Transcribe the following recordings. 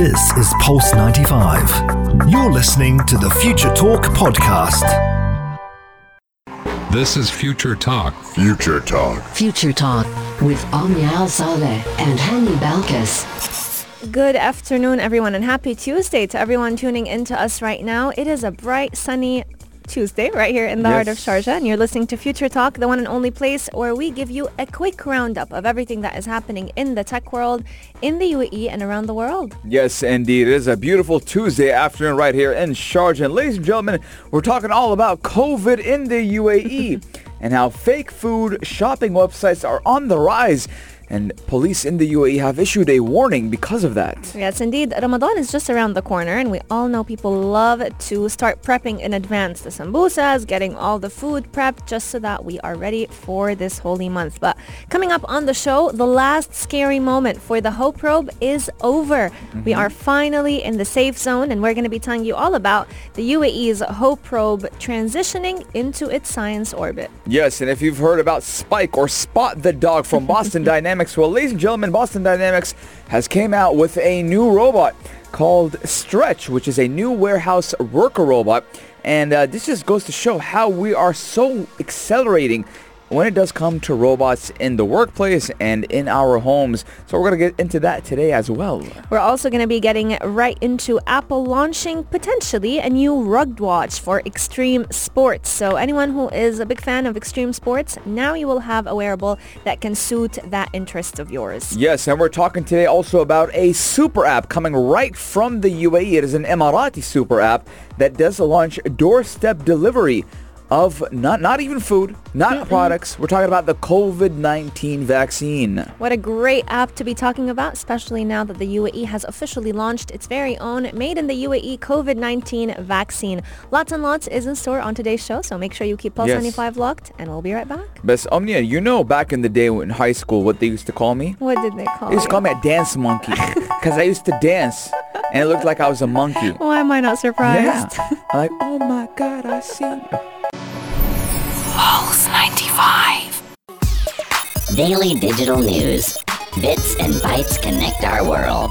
This is Pulse 95. You're listening to the Future Talk podcast. This is Future Talk. Future Talk. Future Talk with Omnia Al Saleh and Hani Balkis. Good afternoon, everyone, and happy Tuesday to everyone tuning in to us right now. It is a bright, sunny Tuesday right here in the heart of Sharjah, and you're listening to Future Talk, the one and only place where we give you a quick roundup of everything that is happening in the tech world, in the UAE, and around the world. Yes, indeed. It is a beautiful Tuesday afternoon right here in Sharjah. And ladies and gentlemen, we're talking all about COVID in the UAE and how fake food shopping websites are on the rise. And police in the UAE have issued a warning because of that. Yes, indeed. Ramadan is just around the corner, and we all know people love to start prepping in advance. The sambusas, getting all the food prepped just so that we are ready for this holy month. But coming up on the show, the last scary moment for the Hope Probe is over. We mm-hmm. are finally in the safe zone, and we're going to be telling you all about the UAE's Hope Probe transitioning into its science orbit. Yes, and if you've heard about Spike or Spot the dog from Boston Dynamics, well, ladies and gentlemen, Boston Dynamics has came out with a new robot called Stretch, which is a new warehouse worker robot. And uh, this just goes to show how we are so accelerating when it does come to robots in the workplace and in our homes. So we're going to get into that today as well. We're also going to be getting right into Apple launching potentially a new rugged watch for extreme sports. So anyone who is a big fan of extreme sports, now you will have a wearable that can suit that interest of yours. Yes, and we're talking today also about a super app coming right from the UAE. It is an Emirati super app that does launch doorstep delivery of not not even food, not products. We're talking about the COVID-19 vaccine. What a great app to be talking about, especially now that the UAE has officially launched its very own made in the UAE COVID-19 vaccine. Lots and lots is in store on today's show, so make sure you keep Pulse Yes. 95 locked and we'll be right back. Best Omnia, you know back in the day in high school what they used to call me? What did they call They used to call me a dance monkey because I used to dance and it looked like I was a monkey. Why am I not surprised? Yeah. I'm like, oh my God, I see you. Pulse 95. Daily digital news. Bits and bytes connect our world.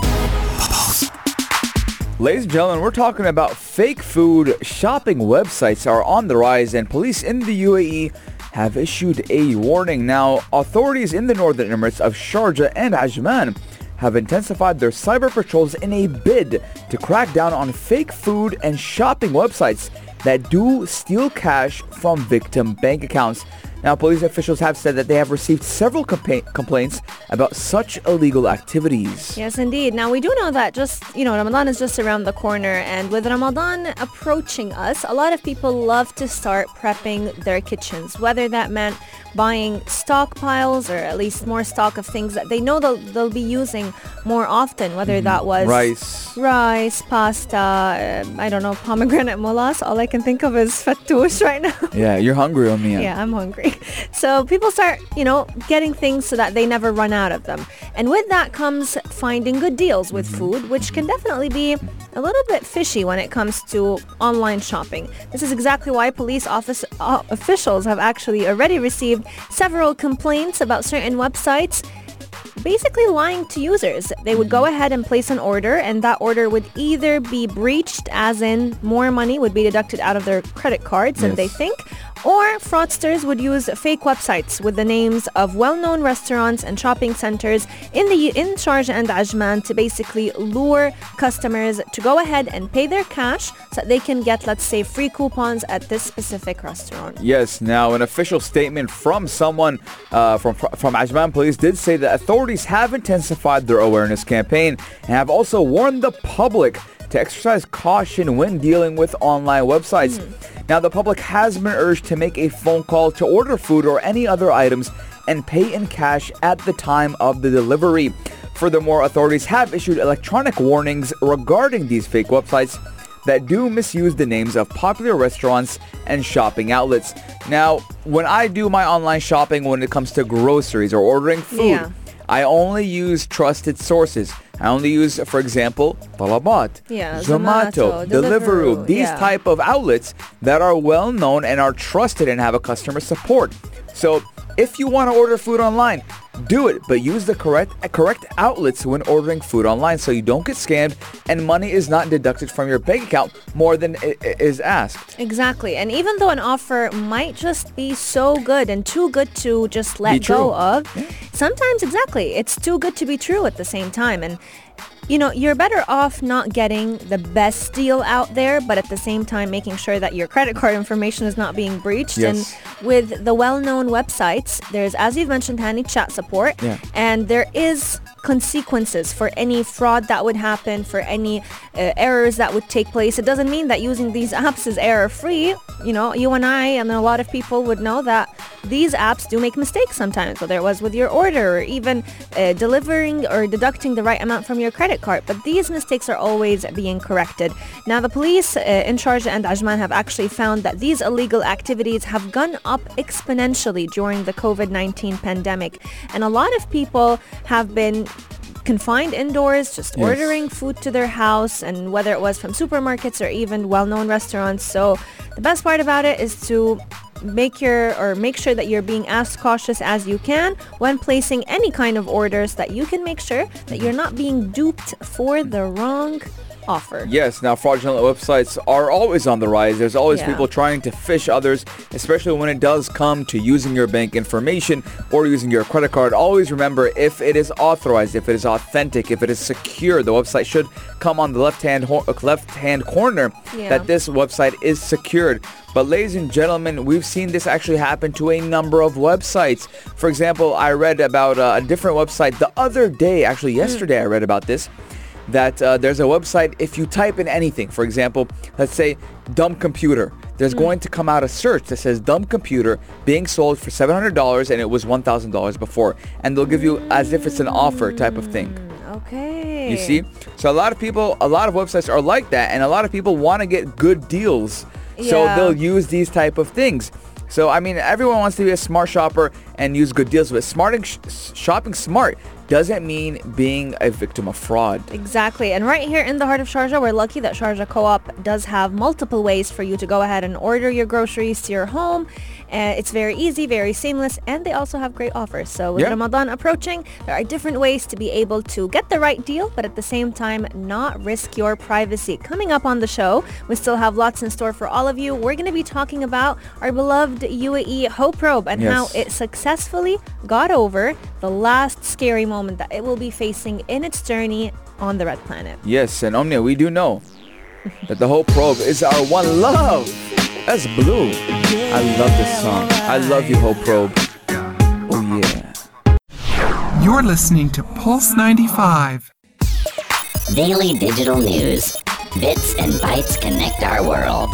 Ladies and gentlemen, we're talking about fake food shopping websites are on the rise and police in the UAE have issued a warning. Now, authorities in the Northern Emirates of Sharjah and Ajman have intensified their cyber patrols in a bid to crack down on fake food and shopping websites that do steal cash from victim bank accounts. Now, police officials have said that they have received several compa- complaints about such illegal activities. Yes, indeed. Now, we do know that just, you know, Ramadan is just around the corner. And with Ramadan approaching us, a lot of people love to start prepping their kitchens, whether that meant buying stockpiles or at least more stock of things that they know they'll, they'll be using more often, whether that was Rice. rice, pasta, uh, I don't know, pomegranate molas. All I can think of is fattoush right now. Yeah, you're hungry on me. Yeah, I'm hungry. So people start, you know, getting things so that they never run out of them. And with that comes finding good deals with food, which can definitely be a little bit fishy when it comes to online shopping. This is exactly why police office uh, officials have actually already received several complaints about certain websites basically lying to users. They would go ahead and place an order and that order would either be breached as in more money would be deducted out of their credit cards than they think or fraudsters would use fake websites with the names of well-known restaurants and shopping centers in the in Sharjah and Ajman to basically lure customers to go ahead and pay their cash so that they can get let's say free coupons at this specific restaurant. Yes. Now, an official statement from someone uh, from from Ajman Police did say that authorities have intensified their awareness campaign and have also warned the public to exercise caution when dealing with online websites. Hmm. Now, the public has been urged to make a phone call to order food or any other items and pay in cash at the time of the delivery. Furthermore, authorities have issued electronic warnings regarding these fake websites that do misuse the names of popular restaurants and shopping outlets. Now, when I do my online shopping when it comes to groceries or ordering food, Yeah. I only use trusted sources. I only use, for example, Talabat, Yeah, Zomato, Zomato, Deliveroo, Deliveroo, these yeah. type of outlets that are well known and are trusted and have a customer support. So If you want to order food online, do it, but use the correct correct outlets when ordering food online so you don't get scammed and money is not deducted from your bank account more than is asked. Exactly. And even though an offer might just be so good and too good to just let go of, sometimes exactly, it's too good to be true at the same time. And you know, you're better off not getting the best deal out there, but at the same time making sure that your credit card information is not being breached. Yes. And with the well-known websites, there's, as you've mentioned, Hani, chat support. Yeah. And there is consequences for any fraud that would happen, for any uh, errors that would take place. It doesn't mean that using these apps is error-free. You know, you and I and a lot of people would know that these apps do make mistakes sometimes, whether it was with your order or even uh, delivering or deducting the right amount from your credit card. But these mistakes are always being corrected. Now, the police uh, in Sharjah and Ajman have actually found that these illegal activities have gone up exponentially during the COVID-19 pandemic. And a lot of people have been confined indoors, just Yes. ordering food to their house, and whether it was from supermarkets or even well-known restaurants. So the best part about it is to make your or make sure that you're being as cautious as you can when placing any kind of orders that you can make sure that you're not being duped for the wrong offer. Yes, now fraudulent websites are always on the rise. There's always Yeah. people trying to fish others, especially when it does come to using your bank information or using your credit card. Always remember if it is authorized, if it is authentic, if it is secure, the website should come on the left-hand ho- left-hand corner Yeah. that this website is secured. But ladies and gentlemen, we've seen this actually happen to a number of websites. For example, I read about uh, a different website the other day, actually yesterday I read about this, that uh, there's a website, if you type in anything, for example, let's say dumb computer, there's going to come out a search that says dumb computer being sold for $700 and it was $1,000 before. And they'll give you as if it's an offer type of thing. Okay. You see? So a lot of people, a lot of websites are like that, and a lot of people want to get good deals. So they'll use these type of things. So I mean, everyone wants to be a smart shopper and use good deals, but smarting, sh- shopping smart doesn't mean being a victim of fraud. Exactly. And right here in the heart of Sharjah, we're lucky that Sharjah Co-op does have multiple ways for you to go ahead and order your groceries to your home. Uh, it's very easy, very seamless, and they also have great offers. So with Yeah. Ramadan approaching, there are different ways to be able to get the right deal, but at the same time, not risk your privacy. Coming up on the show, we still have lots in store for all of you. We're going to be talking about our beloved UAE Hope Probe and how it successfully got over the last scary moment that it will be facing in its journey on the red planet. Yes, and Omnia, we do know that the Hope probe is our one love. That's blue. I love this song. I love you, Hope Probe. Oh yeah. You're listening to Pulse 95. Daily digital news. Bits and bytes connect our world.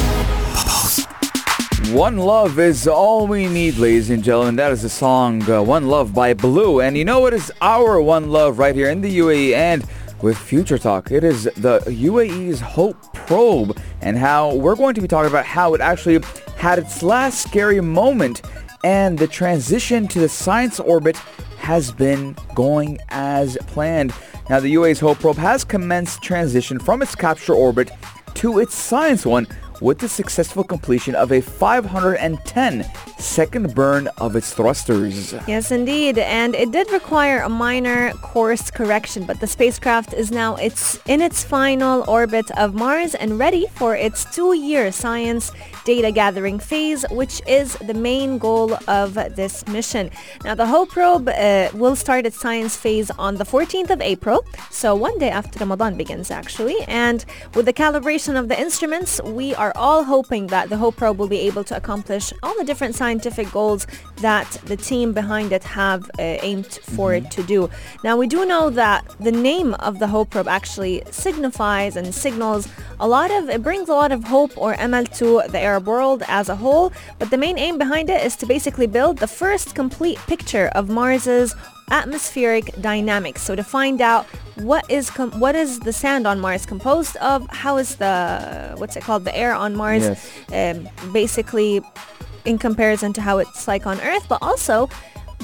One Love is all we need, ladies and gentlemen. That is the song uh, One Love by Blue. And you know what is our One Love right here in the UAE and with Future Talk? It is the UAE's Hope Probe and how we're going to be talking about how it actually had its last scary moment and the transition to the science orbit has been going as planned. Now, the UAE's Hope Probe has commenced transition from its capture orbit to its science one with the successful completion of a 510 second burn of its thrusters. Yes, indeed. And it did require a minor course correction, but the spacecraft is now it's in its final orbit of Mars and ready for its two-year science data gathering phase, which is the main goal of this mission. Now, the Hope probe uh, will start its science phase on the 14th of April, so one day after Ramadan begins, actually. And with the calibration of the instruments, we are all hoping that the Hope probe will be able to accomplish all the different scientific goals that the team behind it have uh, aimed for it to do. Now, we do know that the name of the Hope probe actually signifies and signals a lot of, it brings a lot of hope or Amal to the Arab world as a whole, but the main aim behind it is to basically build the first complete picture of Mars's atmospheric dynamics. So to find out what is com- what is the sand on Mars composed of, how is the what's it called the air on Mars Yes. um, basically in comparison to how it's like on Earth, but also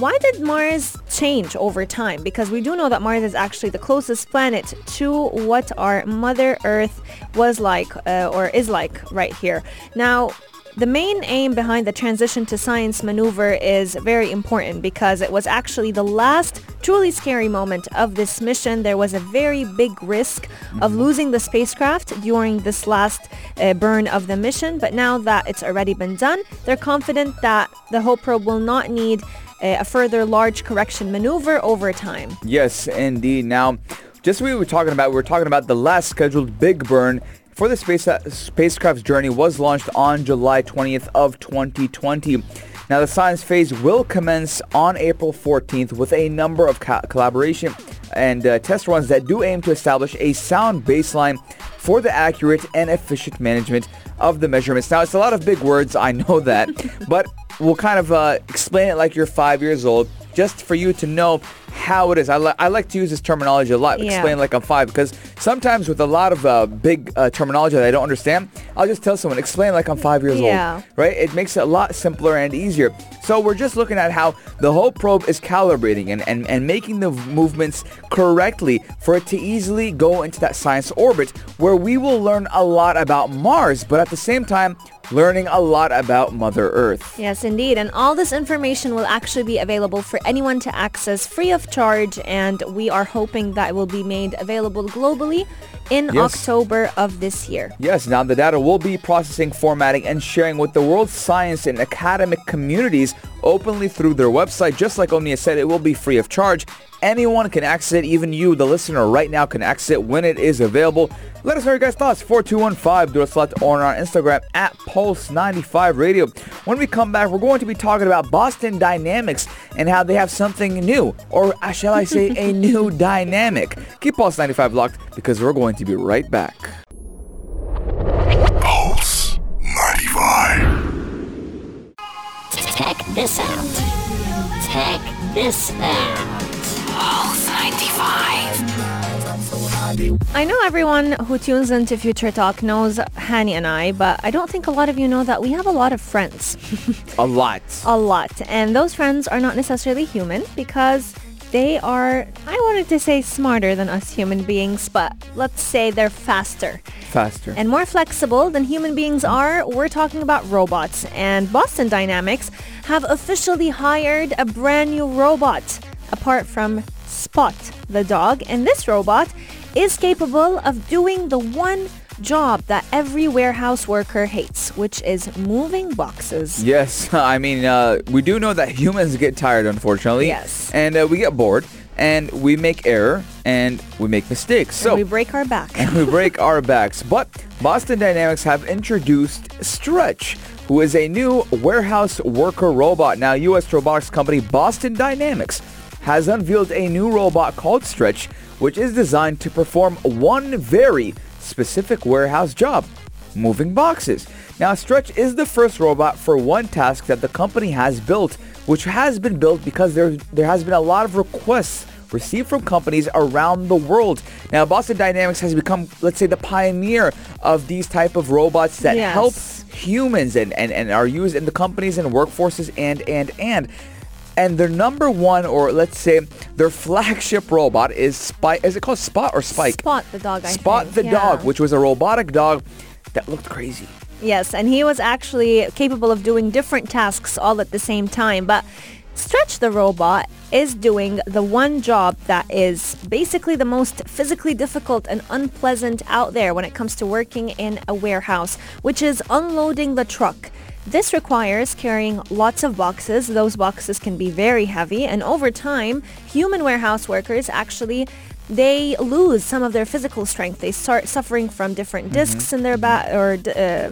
why did Mars change over time? Because we do know that Mars is actually the closest planet to what our Mother Earth was like uh, or is like right here. Now, the main aim behind the transition to science maneuver is very important because it was actually the last truly scary moment of this mission. There was a very big risk of losing the spacecraft during this last uh, burn of the mission, but now that it's already been done, they're confident that the Hope probe will not need a further large correction maneuver over time. Yes, indeed. Now, just what we were talking about, we were talking about the last scheduled big burn for the space uh, spacecraft's journey was launched on July 20th of 2020. Now, the science phase will commence on April 14th with a number of co- collaboration and uh, test runs that do aim to establish a sound baseline for the accurate and efficient management of the measurements. Now, it's a lot of big words, I know that, but we'll kind of uh, explain it like you're five years old just for you to know how it is. I, li- I like to use this terminology a lot, Yeah. explain like I'm five, because sometimes with a lot of uh, big uh, terminology that I don't understand, I'll just tell someone, explain like I'm five years Yeah. old, right? It makes it a lot simpler and easier. So we're just looking at how the Hope probe is calibrating and, and, and making the movements correctly for it to easily go into that science orbit where we will learn a lot about Mars, but at the same time, learning a lot about Mother Earth. Yes, indeed. And all this information will actually be available for anyone to access free of charge. And we are hoping that it will be made available globally in Yes. October of this year. Yes, now the data will be processing, formatting, and sharing with the world's science and academic communities openly through their website. Just like Omnia said, it will be free of charge. Anyone can access it, even you, the listener, right now can access it when it is available. Let us know your guys' thoughts. 4215, do a or on Instagram at Pulse95 Radio. When we come back, we're going to be talking about Boston Dynamics and how they have something new, or shall I say, a new dynamic. Keep Pulse95 locked because we're going to be right back. Pulse 95. Check this out. Check this out. Pulse 95. I know everyone who tunes into Future Talk knows Hani and I, but I don't think a lot of you know that we have a lot of friends. A lot. a lot. And those friends are not necessarily human because they are, I wanted to say smarter than us human beings, but let's say they're faster. Faster. and more flexible than human beings are, we're talking about robots. And Boston Dynamics have officially hired a brand new robot, apart from Spot, the dog. And this robot is capable of doing the one job that every warehouse worker hates, which is moving boxes. Yes, I mean, uh, we do know that humans get tired, unfortunately. Yes. And uh, we get bored, and we make error, and we make mistakes. So And we break our back. and we break our backs. But Boston Dynamics have introduced Stretch, who is a new warehouse worker robot. Now, U.S. robotics company Boston Dynamics has unveiled a new robot called Stretch, which is designed to perform one very specific warehouse job, moving boxes. Now, Stretch is the first robot for one task that the company has built, which has been built because there, there has been a lot of requests received from companies around the world. Now, Boston Dynamics has become, let's say, the pioneer of these type of robots that Yes. help humans and, and, and are used in the companies and workforces and, and, and. And their number one, or let's say their flagship robot is Spike. Is it called Spot or Spike? Spot the dog, I Spot think. the Yeah. dog, which was a robotic dog that looked crazy. Yes, and he was actually capable of doing different tasks all at the same time. But Stretch the robot is doing the one job that is basically the most physically difficult and unpleasant out there when it comes to working in a warehouse, which is unloading the truck. This requires carrying lots of boxes. Those boxes can be very heavy, and over time, human warehouse workers actually they lose some of their physical strength. They start suffering from different discs in their back or uh,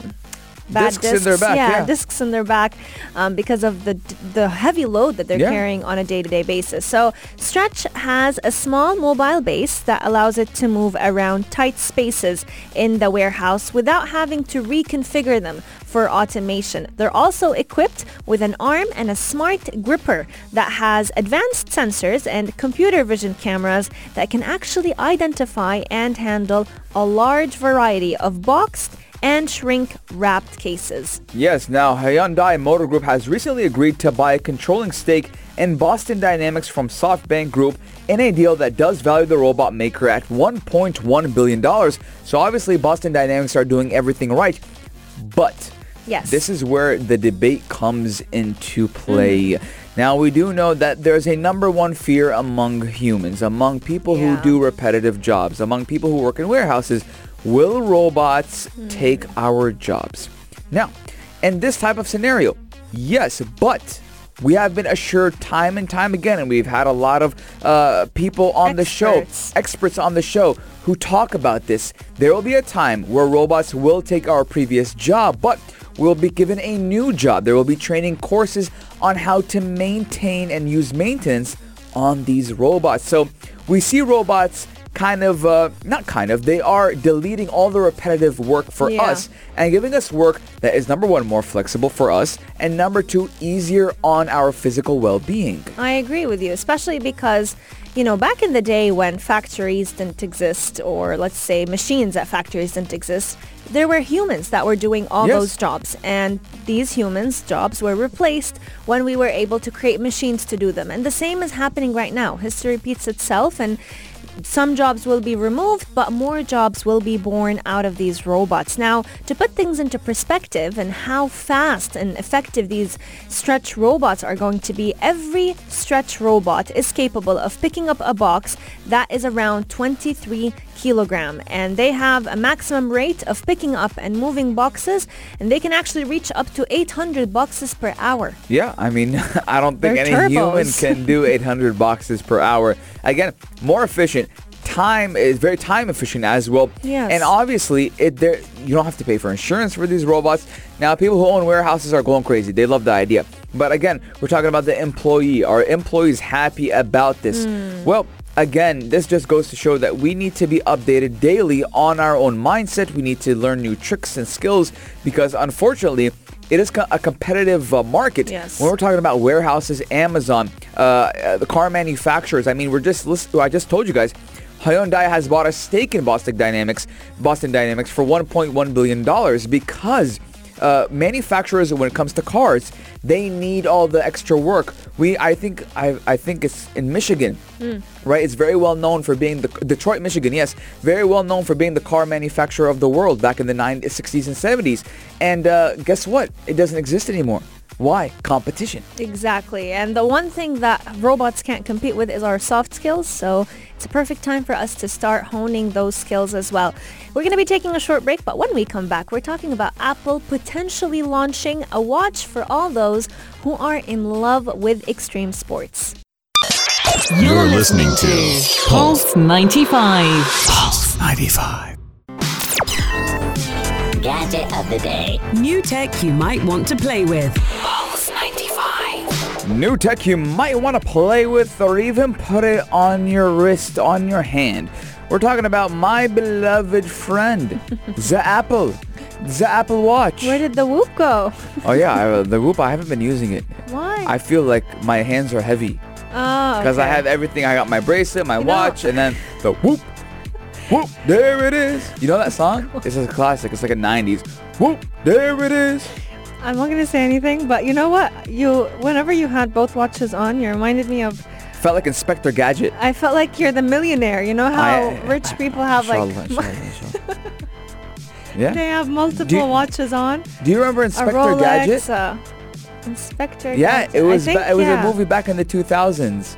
bad Mm-hmm. Discs in their back, yeah. discs in their back um, because of the the heavy load that they're Yeah. carrying on a day-to-day basis. So Stretch has a small mobile base that allows it to move around tight spaces in the warehouse without having to reconfigure them for automation. They're also equipped with an arm and a smart gripper that has advanced sensors and computer vision cameras that can actually identify and handle a large variety of boxed and shrink wrapped cases. Yes, now Hyundai Motor Group has recently agreed to buy a controlling stake in Boston Dynamics from SoftBank Group in a deal that does value the robot maker at $1.1 billion. So obviously Boston Dynamics are doing everything right. But Yes. This is where the debate comes into play. Now, we do know that there's a number one fear among humans, among people Yeah. who do repetitive jobs, among people who work in warehouses. Will robots take our jobs? Now, in this type of scenario, yes, but we have been assured time and time again, and we've had a lot of uh, people on the show, Experts. experts on the show who talk about this. There will be a time where robots will take our previous job, but we'll be given a new job. There will be training courses on how to maintain and use maintenance on these robots. So we see robots kind of, uh, not kind of, they are deleting all the repetitive work for Yeah. us and giving us work that is number one, more flexible for us, and number two, easier on our physical well-being. I agree with you, especially because, you know, back in the day when factories didn't exist, or let's say machines at factories didn't exist, there were humans that were doing all Yes. those jobs. And these humans' jobs were replaced when we were able to create machines to do them. And the same is happening right now. History repeats itself and some jobs will be removed, but more jobs will be born out of these robots. Now, to put things into perspective and how fast and effective these stretch robots are going to be, every stretch robot is capable of picking up a box that is around 23 kilogram and they have a maximum rate of picking up and moving boxes and they can actually reach up to 800 boxes per hour. Yeah, I mean, I don't think They're any human can do 800 boxes per hour. Again, more efficient. Time is very time efficient as well. Yes. And obviously, it there you don't have to pay for insurance for these robots. Now, people who own warehouses are going crazy. They love the idea. But again, we're talking about the employee. Are employees happy about this? Hmm. Well, again, this just goes to show that we need to be updated daily on our own mindset. We need to learn new tricks and skills because unfortunately, it is a competitive uh, market. Yes. When we're talking about warehouses, Amazon, uh, uh, the car manufacturers, I mean, we're just list- I just told you guys, Hyundai has bought a stake in Boston Dynamics, Boston Dynamics for 1.1 billion dollars because uh, manufacturers, when it comes to cars, they need all the extra work. We, I think, I, I think it's in Michigan, right? It's very well known for being the Detroit, Michigan. Yes, very well known for being the car manufacturer of the world back in the 90s, 60s, and 70s. And uh, guess what? It doesn't exist anymore. Why? Competition. Exactly. And the one thing that robots can't compete with is our soft skills. So it's a perfect time for us to start honing those skills as well. We're going to be taking a short break, but when we come back, we're talking about Apple potentially launching a watch for all those who are in love with extreme sports. You're listening to Pulse 95. Pulse 95. Gadget of the day. New tech you might want to play with. Pulse 95. New tech you might want to play with or even put it on your wrist, on your hand. We're talking about my beloved friend, the Apple. The Apple Watch. Where did the whoop go? Oh yeah, I, the Whoop, I haven't been using it. Why? I feel like my hands are heavy oh, because I have everything. I got my bracelet, my know- watch, and then the Whoop. Whoop, there it is. You know that song? It's a classic. It's like a 90s. Whoop, there it is. I'm not going to say anything, but you know what? You, whenever you had both watches on, you reminded me of Felt like Inspector Gadget. I felt like you're the millionaire. You know how I- rich people have like Inshallah, inshallah, inshallah. Yeah. they have multiple you- watches on. Do you remember Inspector Rolex, Gadget? uh, Inspector. Yeah, Gadget. it was. Think, ba- it was yeah. a movie back in the 2000s.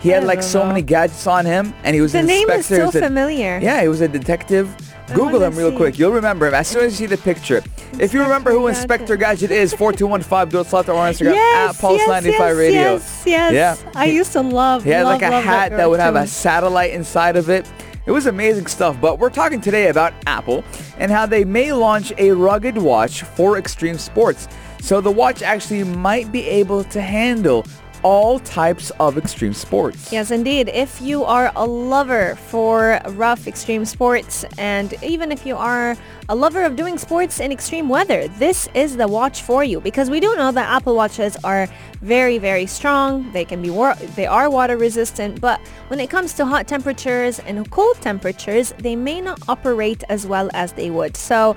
He had like so know. many gadgets on him, and he was The an name is inspector. so familiar. Yeah, he was a detective. Google him real see. quick. You'll remember him as soon as you see the picture. if you remember who Inspector Inspector Gadget is, 4215 do it slot or on Instagram Yes, at Pulse95 yes, Radio. Yes, yes. Yeah. I used to love. He had love, like a hat that would have a satellite inside of it. It was amazing stuff, but we're talking today about Apple and how they may launch a rugged watch for extreme sports. So the watch actually might be able to handle all types of extreme sports. Yes, indeed. If you are a lover for rough extreme sports and even if you are a lover of doing sports in extreme weather, this is the watch for you because we do know that Apple Watches are very, very strong. They can be they are water resistant, but when it comes to hot temperatures and cold temperatures, they may not operate as well as they would. So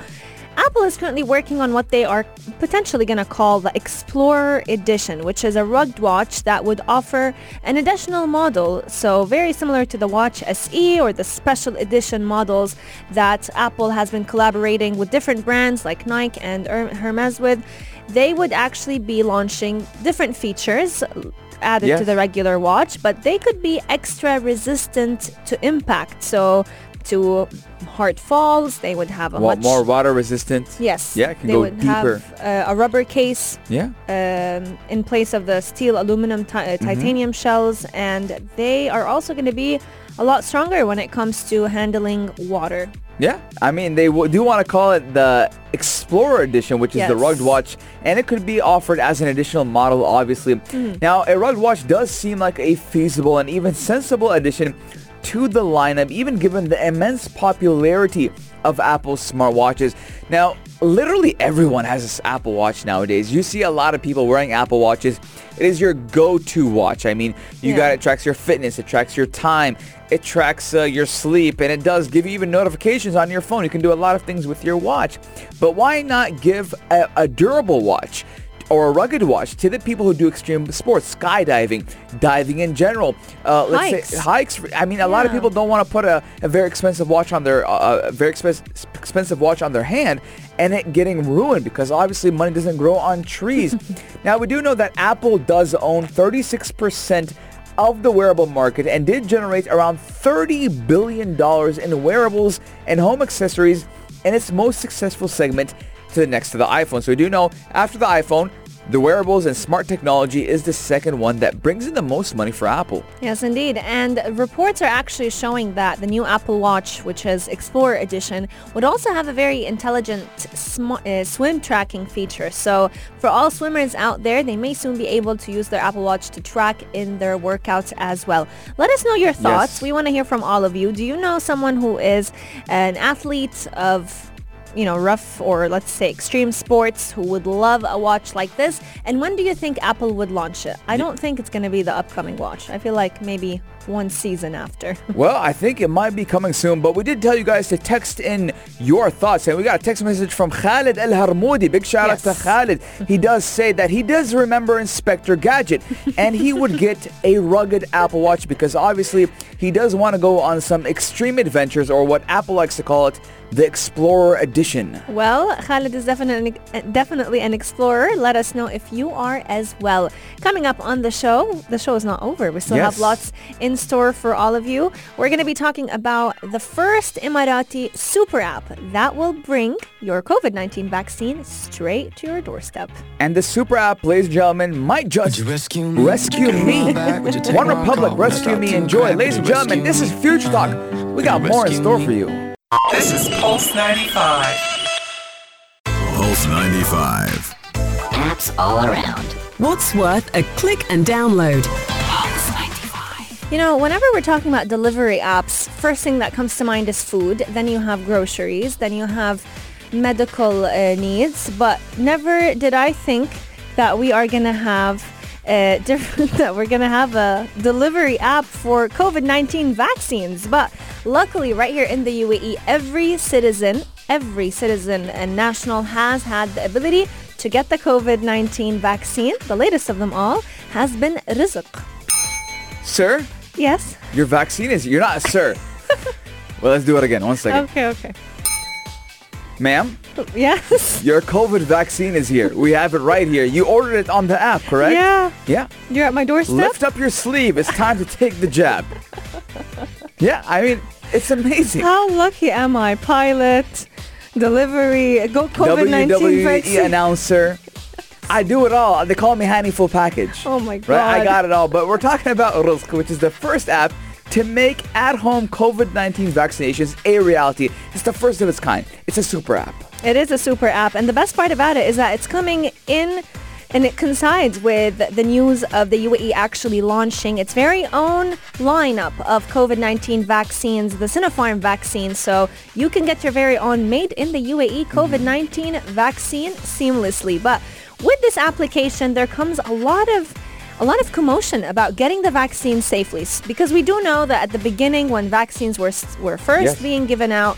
Apple is currently working on what they are potentially going to call the Explorer Edition, which is a rugged watch that would offer an additional model, so very similar to the Watch SE or the special edition models that Apple has been collaborating with different brands like Nike and Hermes with. They would actually be launching different features added Yes. to the regular watch, but they could be extra resistant to impact. So to hard falls, they would have a Wa- much more water resistant. Yes. Yeah, it can they go would deeper. have uh, a rubber case Yeah. um, in place of the steel, aluminum, ti- Mm-hmm. uh, titanium shells, and they are also going to be a lot stronger when it comes to handling water. Yeah, I mean they w- do want to call it the Explorer Edition, which is the rugged watch, and it could be offered as an additional model, obviously. Mm-hmm. Now, a rugged watch does seem like a feasible and even sensible addition to the lineup, even given the immense popularity of Apple's smartwatches. Now, literally everyone has this Apple Watch nowadays. You see a lot of people wearing Apple Watches. It is your go-to watch. I mean, you Yeah. got it tracks your fitness, it tracks your time, it tracks uh, your sleep, and it does give you even notifications on your phone. You can do a lot of things with your watch. But why not give a, a durable watch? Or a rugged watch to the people who do extreme sports, skydiving, diving in general. Uh, let's Hikes. say hikes. I mean, a lot of people don't want to put a, a very expensive watch on their uh, a very expensive expensive watch on their hand and it getting ruined because obviously money doesn't grow on trees. now we do know that Apple does own 36% of the wearable market and did generate around 30 billion dollars in wearables and home accessories in its most successful segment to the next to the iPhone. So we do know after the iPhone, the wearables and smart technology is the second one that brings in the most money for Apple. Yes, indeed. And reports are actually showing that the new Apple Watch, which is Explorer Edition, would also have a very intelligent sm- uh, swim tracking feature. So for all swimmers out there, they may soon be able to use their Apple Watch to track in their workouts as well. Let us know your thoughts. Yes. We want to hear from all of you. Do you know someone who is an athlete of you know, rough or let's say extreme sports who would love a watch like this? And when do you think Apple would launch it? I don't think it's going to be the upcoming watch. I feel like maybe one season after. Well, I think it might be coming soon, but we did tell you guys to text in your thoughts. And we got a text message from Khalid El Harmoudi. Big shout Yes. out to Khalid. He does say that he does remember Inspector Gadget and he would get a rugged Apple Watch because obviously he does want to go on some extreme adventures or what Apple likes to call it, the Explorer Edition. Well, Khalid is definitely definitely an explorer. Let us know if you are as well. Coming up on the show, the show is not over. We still have lots in store for all of you. We're going to be talking about the first Emirati super app that will bring your COVID-19 vaccine straight to your doorstep. And the super app, ladies and gentlemen, might just rescue me. One Republic, rescue me, enjoy. Ladies and gentlemen, this is Future Talk. We got more in store for you. This is Pulse 95. Pulse 95. Apps all around. What's worth a click and download? Pulse 95. You know, whenever we're talking about delivery apps, first thing that comes to mind is food. Then you have groceries. Then you have medical uh, needs. But never did I think that we are going to have uh, different, that we're going to have a delivery app for COVID-19 vaccines. But luckily, right here in the UAE, every citizen, every citizen and national has had the ability to get the COVID-19 vaccine. The latest of them all has been Rizek. Sir, Yes. your vaccine is, you're not a sir. well, let's do it again. One second. Okay, okay. Ma'am, Yes. your COVID vaccine is here. We have it right here. You ordered it on the app, correct? Yeah. Yeah. You're at my doorstep. Lift up your sleeve. It's time to take the jab. yeah, I mean, it's amazing. How lucky am I? Pilot, delivery, go COVID-19 WWE vaccine. Announcer. I do it all. They call me Hani Full Package. Oh my Right? I got it all. But we're talking about Rizek, which is the first app to make at-home COVID-19 vaccinations a reality. It's the first of its kind. It's a super app. It is a super app, and the best part about it is that it's coming in and it coincides with the news of the UAE actually launching its very own lineup of COVID-19 vaccines, the Sinopharm vaccine. So you can get your very own made in the UAE mm-hmm. COVID-19 vaccine seamlessly. But with this application, there comes a lot of a lot of commotion about getting the vaccine safely because we do know that at the beginning when vaccines were were first Yes. being given out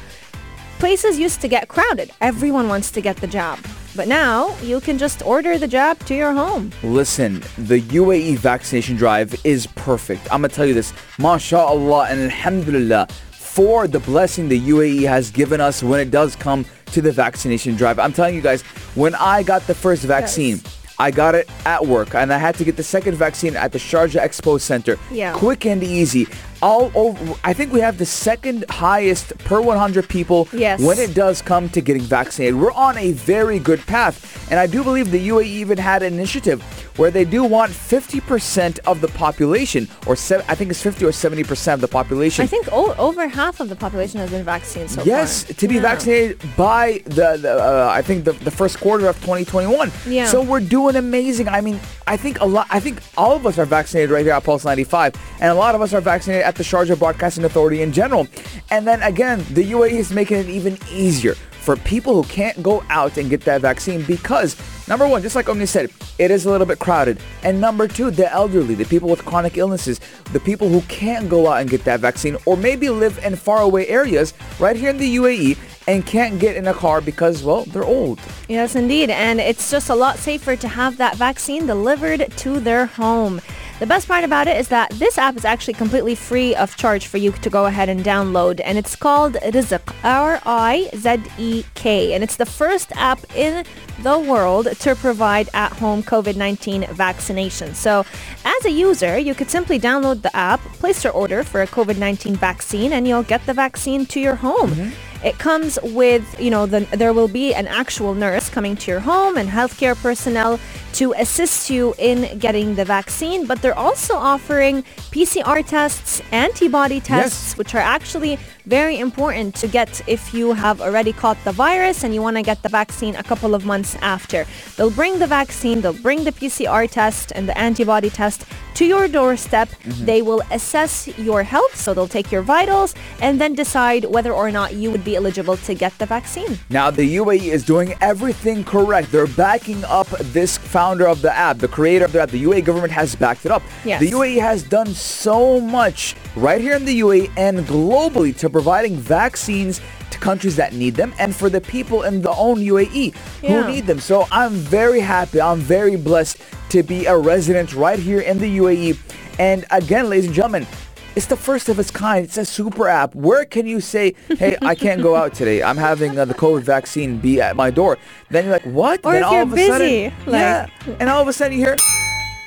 places used to get crowded. Everyone wants to get the jab. But now you can just order the jab to your home. Listen, the UAE vaccination drive is perfect. I'm gonna tell you this, mashallah and alhamdulillah, for the blessing the UAE has given us when it does come to the vaccination drive. I'm telling you guys, when I got the first vaccine, I got it at work and I had to get the second vaccine at the Sharjah Expo Center. Yeah. Quick and easy. All over, I think we have the second highest per 100 people Yes. when it does come to getting vaccinated. We're on a very good path. And I do believe the UAE even had an initiative where they do want 50% of the population, or se- I think it's 50 or 70% of the population. I think o- over half of the population has been vaccinated so Yes, far. to be Yeah. vaccinated by the, the uh, I think the, the first quarter of 2021. Yeah. So we're doing amazing. I mean, I think a lot. I think all of us are vaccinated right here at Pulse 95, and a lot of us are vaccinated at the Sharjah Broadcasting Authority in general. And then again, the UAE is making it even easier for people who can't go out and get that vaccine because number one, just like Omni said, it is a little bit crowded. And number two, the elderly, the people with chronic illnesses, the people who can't go out and get that vaccine or maybe live in faraway areas right here in the UAE and can't get in a car because, well, they're old. Yes, indeed. And it's just a lot safer to have that vaccine delivered to their home. The best part about it is that this app is actually completely free of charge for you to go ahead and download. And it's called Rizek, R-I-Z-E-K. And it's the first app in the world to provide at-home COVID-19 vaccination. So as a user, you could simply download the app, place your order for a COVID-19 vaccine, and you'll get the vaccine to your home. Mm-hmm. It comes with, you know, the, there will be an actual nurse coming to your home and healthcare personnel to assist you in getting the vaccine, but they're also offering PCR tests, antibody tests, which are actually very important to get if you have already caught the virus and you want to get the vaccine a couple of months after. They'll bring the vaccine, they'll bring the PCR test and the antibody test to your doorstep. Mm-hmm. They will assess your health, so they'll take your vitals and then decide whether or not you would be eligible to get the vaccine. Now, the UAE is doing everything correct. They're backing up this founder of the app, the creator of the app. The UAE government has backed it up. Yes. The UAE has done so much right here in the UAE and globally to providing vaccines to countries that need them and for the people in the own UAE Yeah. who need them. So I'm very happy. I'm very blessed to be a resident right here in the UAE. And again, ladies and gentlemen, it's the first of its kind. It's a super app. Where can you say, hey, I can't go out today. I'm having uh, the COVID vaccine be at my door. Then you're like, what? Or then if all you're of a busy, sudden, like- yeah. And all of a sudden you hear,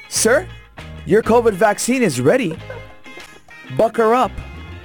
sir, your COVID vaccine is ready. Bucker up.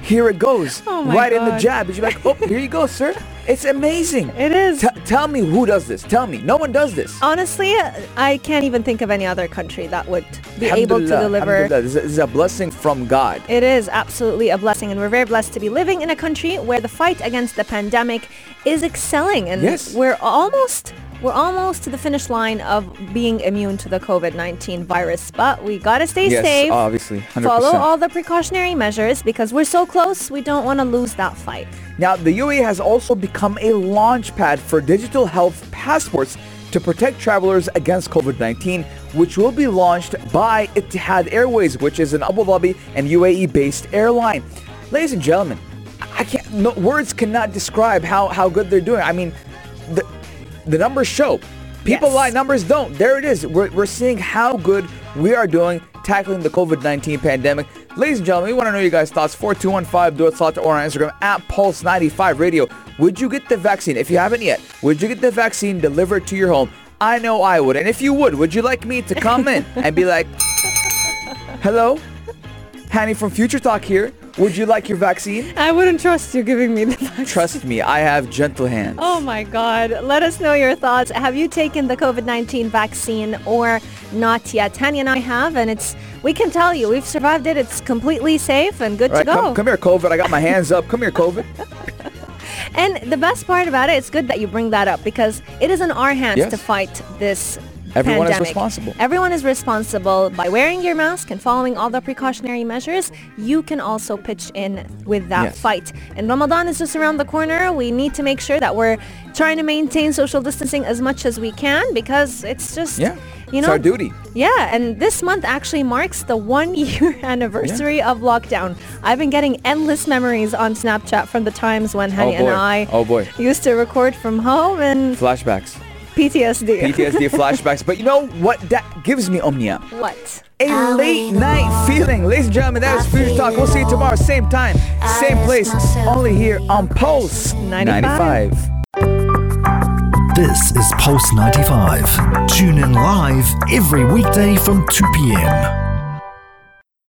Here it goes. Oh right in the jab. And you're like, oh, here you go, sir. It's amazing. It is. T- tell me who does this. Tell me. No one does this. Honestly, I can't even think of any other country that would be able to deliver. This is, this is a blessing from God. It is absolutely a blessing, and we're very blessed to be living in a country where the fight against the pandemic is excelling, and Yes. we're almost we're almost to the finish line of being immune to the COVID-19 virus. But we gotta stay Yes, safe. obviously, 100%. Follow all the precautionary measures because we're so close. We don't want to lose that fight. Now, the UAE has also become a launch pad for digital health passports to protect travelers against COVID-19, which will be launched by Etihad Airways, which is an Abu Dhabi and UAE-based airline. Ladies and gentlemen, I can't. No, words cannot describe how how good they're doing. I mean, the numbers show. People Yes. lie, numbers don't. There it is. We're, we're seeing how good we are doing tackling the COVID-19 pandemic. Ladies and gentlemen, we want to know your guys' thoughts. 4215 do it slot or on Instagram at Pulse95 Radio. Would you get the vaccine? If you haven't yet, would you get the vaccine delivered to your home? I know I would. And if you would, would you like me to come in and be like, hello? Hani from Future Talk here. Would you like your vaccine? I wouldn't trust you giving me the vaccine. Trust me, I have gentle hands. Oh my God. Let us know your thoughts. Have you taken the COVID-19 vaccine or not yet? Tanya and I have, and it's, we can tell you, we've survived it. It's completely safe and good right, to go. come, come here, COVID. I got my hands up. Come here, COVID. And the best part about it, it's good that you bring that up because it is in our hands Yes. to fight this Everyone is responsible. Everyone is responsible by wearing your mask and following all the precautionary measures. You can also pitch in with that Yes. fight. And Ramadan is just around the corner. We need to make sure that we're trying to maintain social distancing as much as we can because it's just, Yeah. you It's know, our duty. Yeah, and this month actually marks the one year anniversary of lockdown. I've been getting endless memories on Snapchat from the times when Hani oh, and. I Oh, boy. used to record from home and Flashbacks. PTSD. PTSD flashbacks. But you know what that gives me, Omnia? what? A late night feeling. Ladies and gentlemen, That that is Future Talk. We'll see you tomorrow, same time, same place, only here on Pulse 95. 95. This is Pulse 95. Tune in live every weekday from 2 p.m.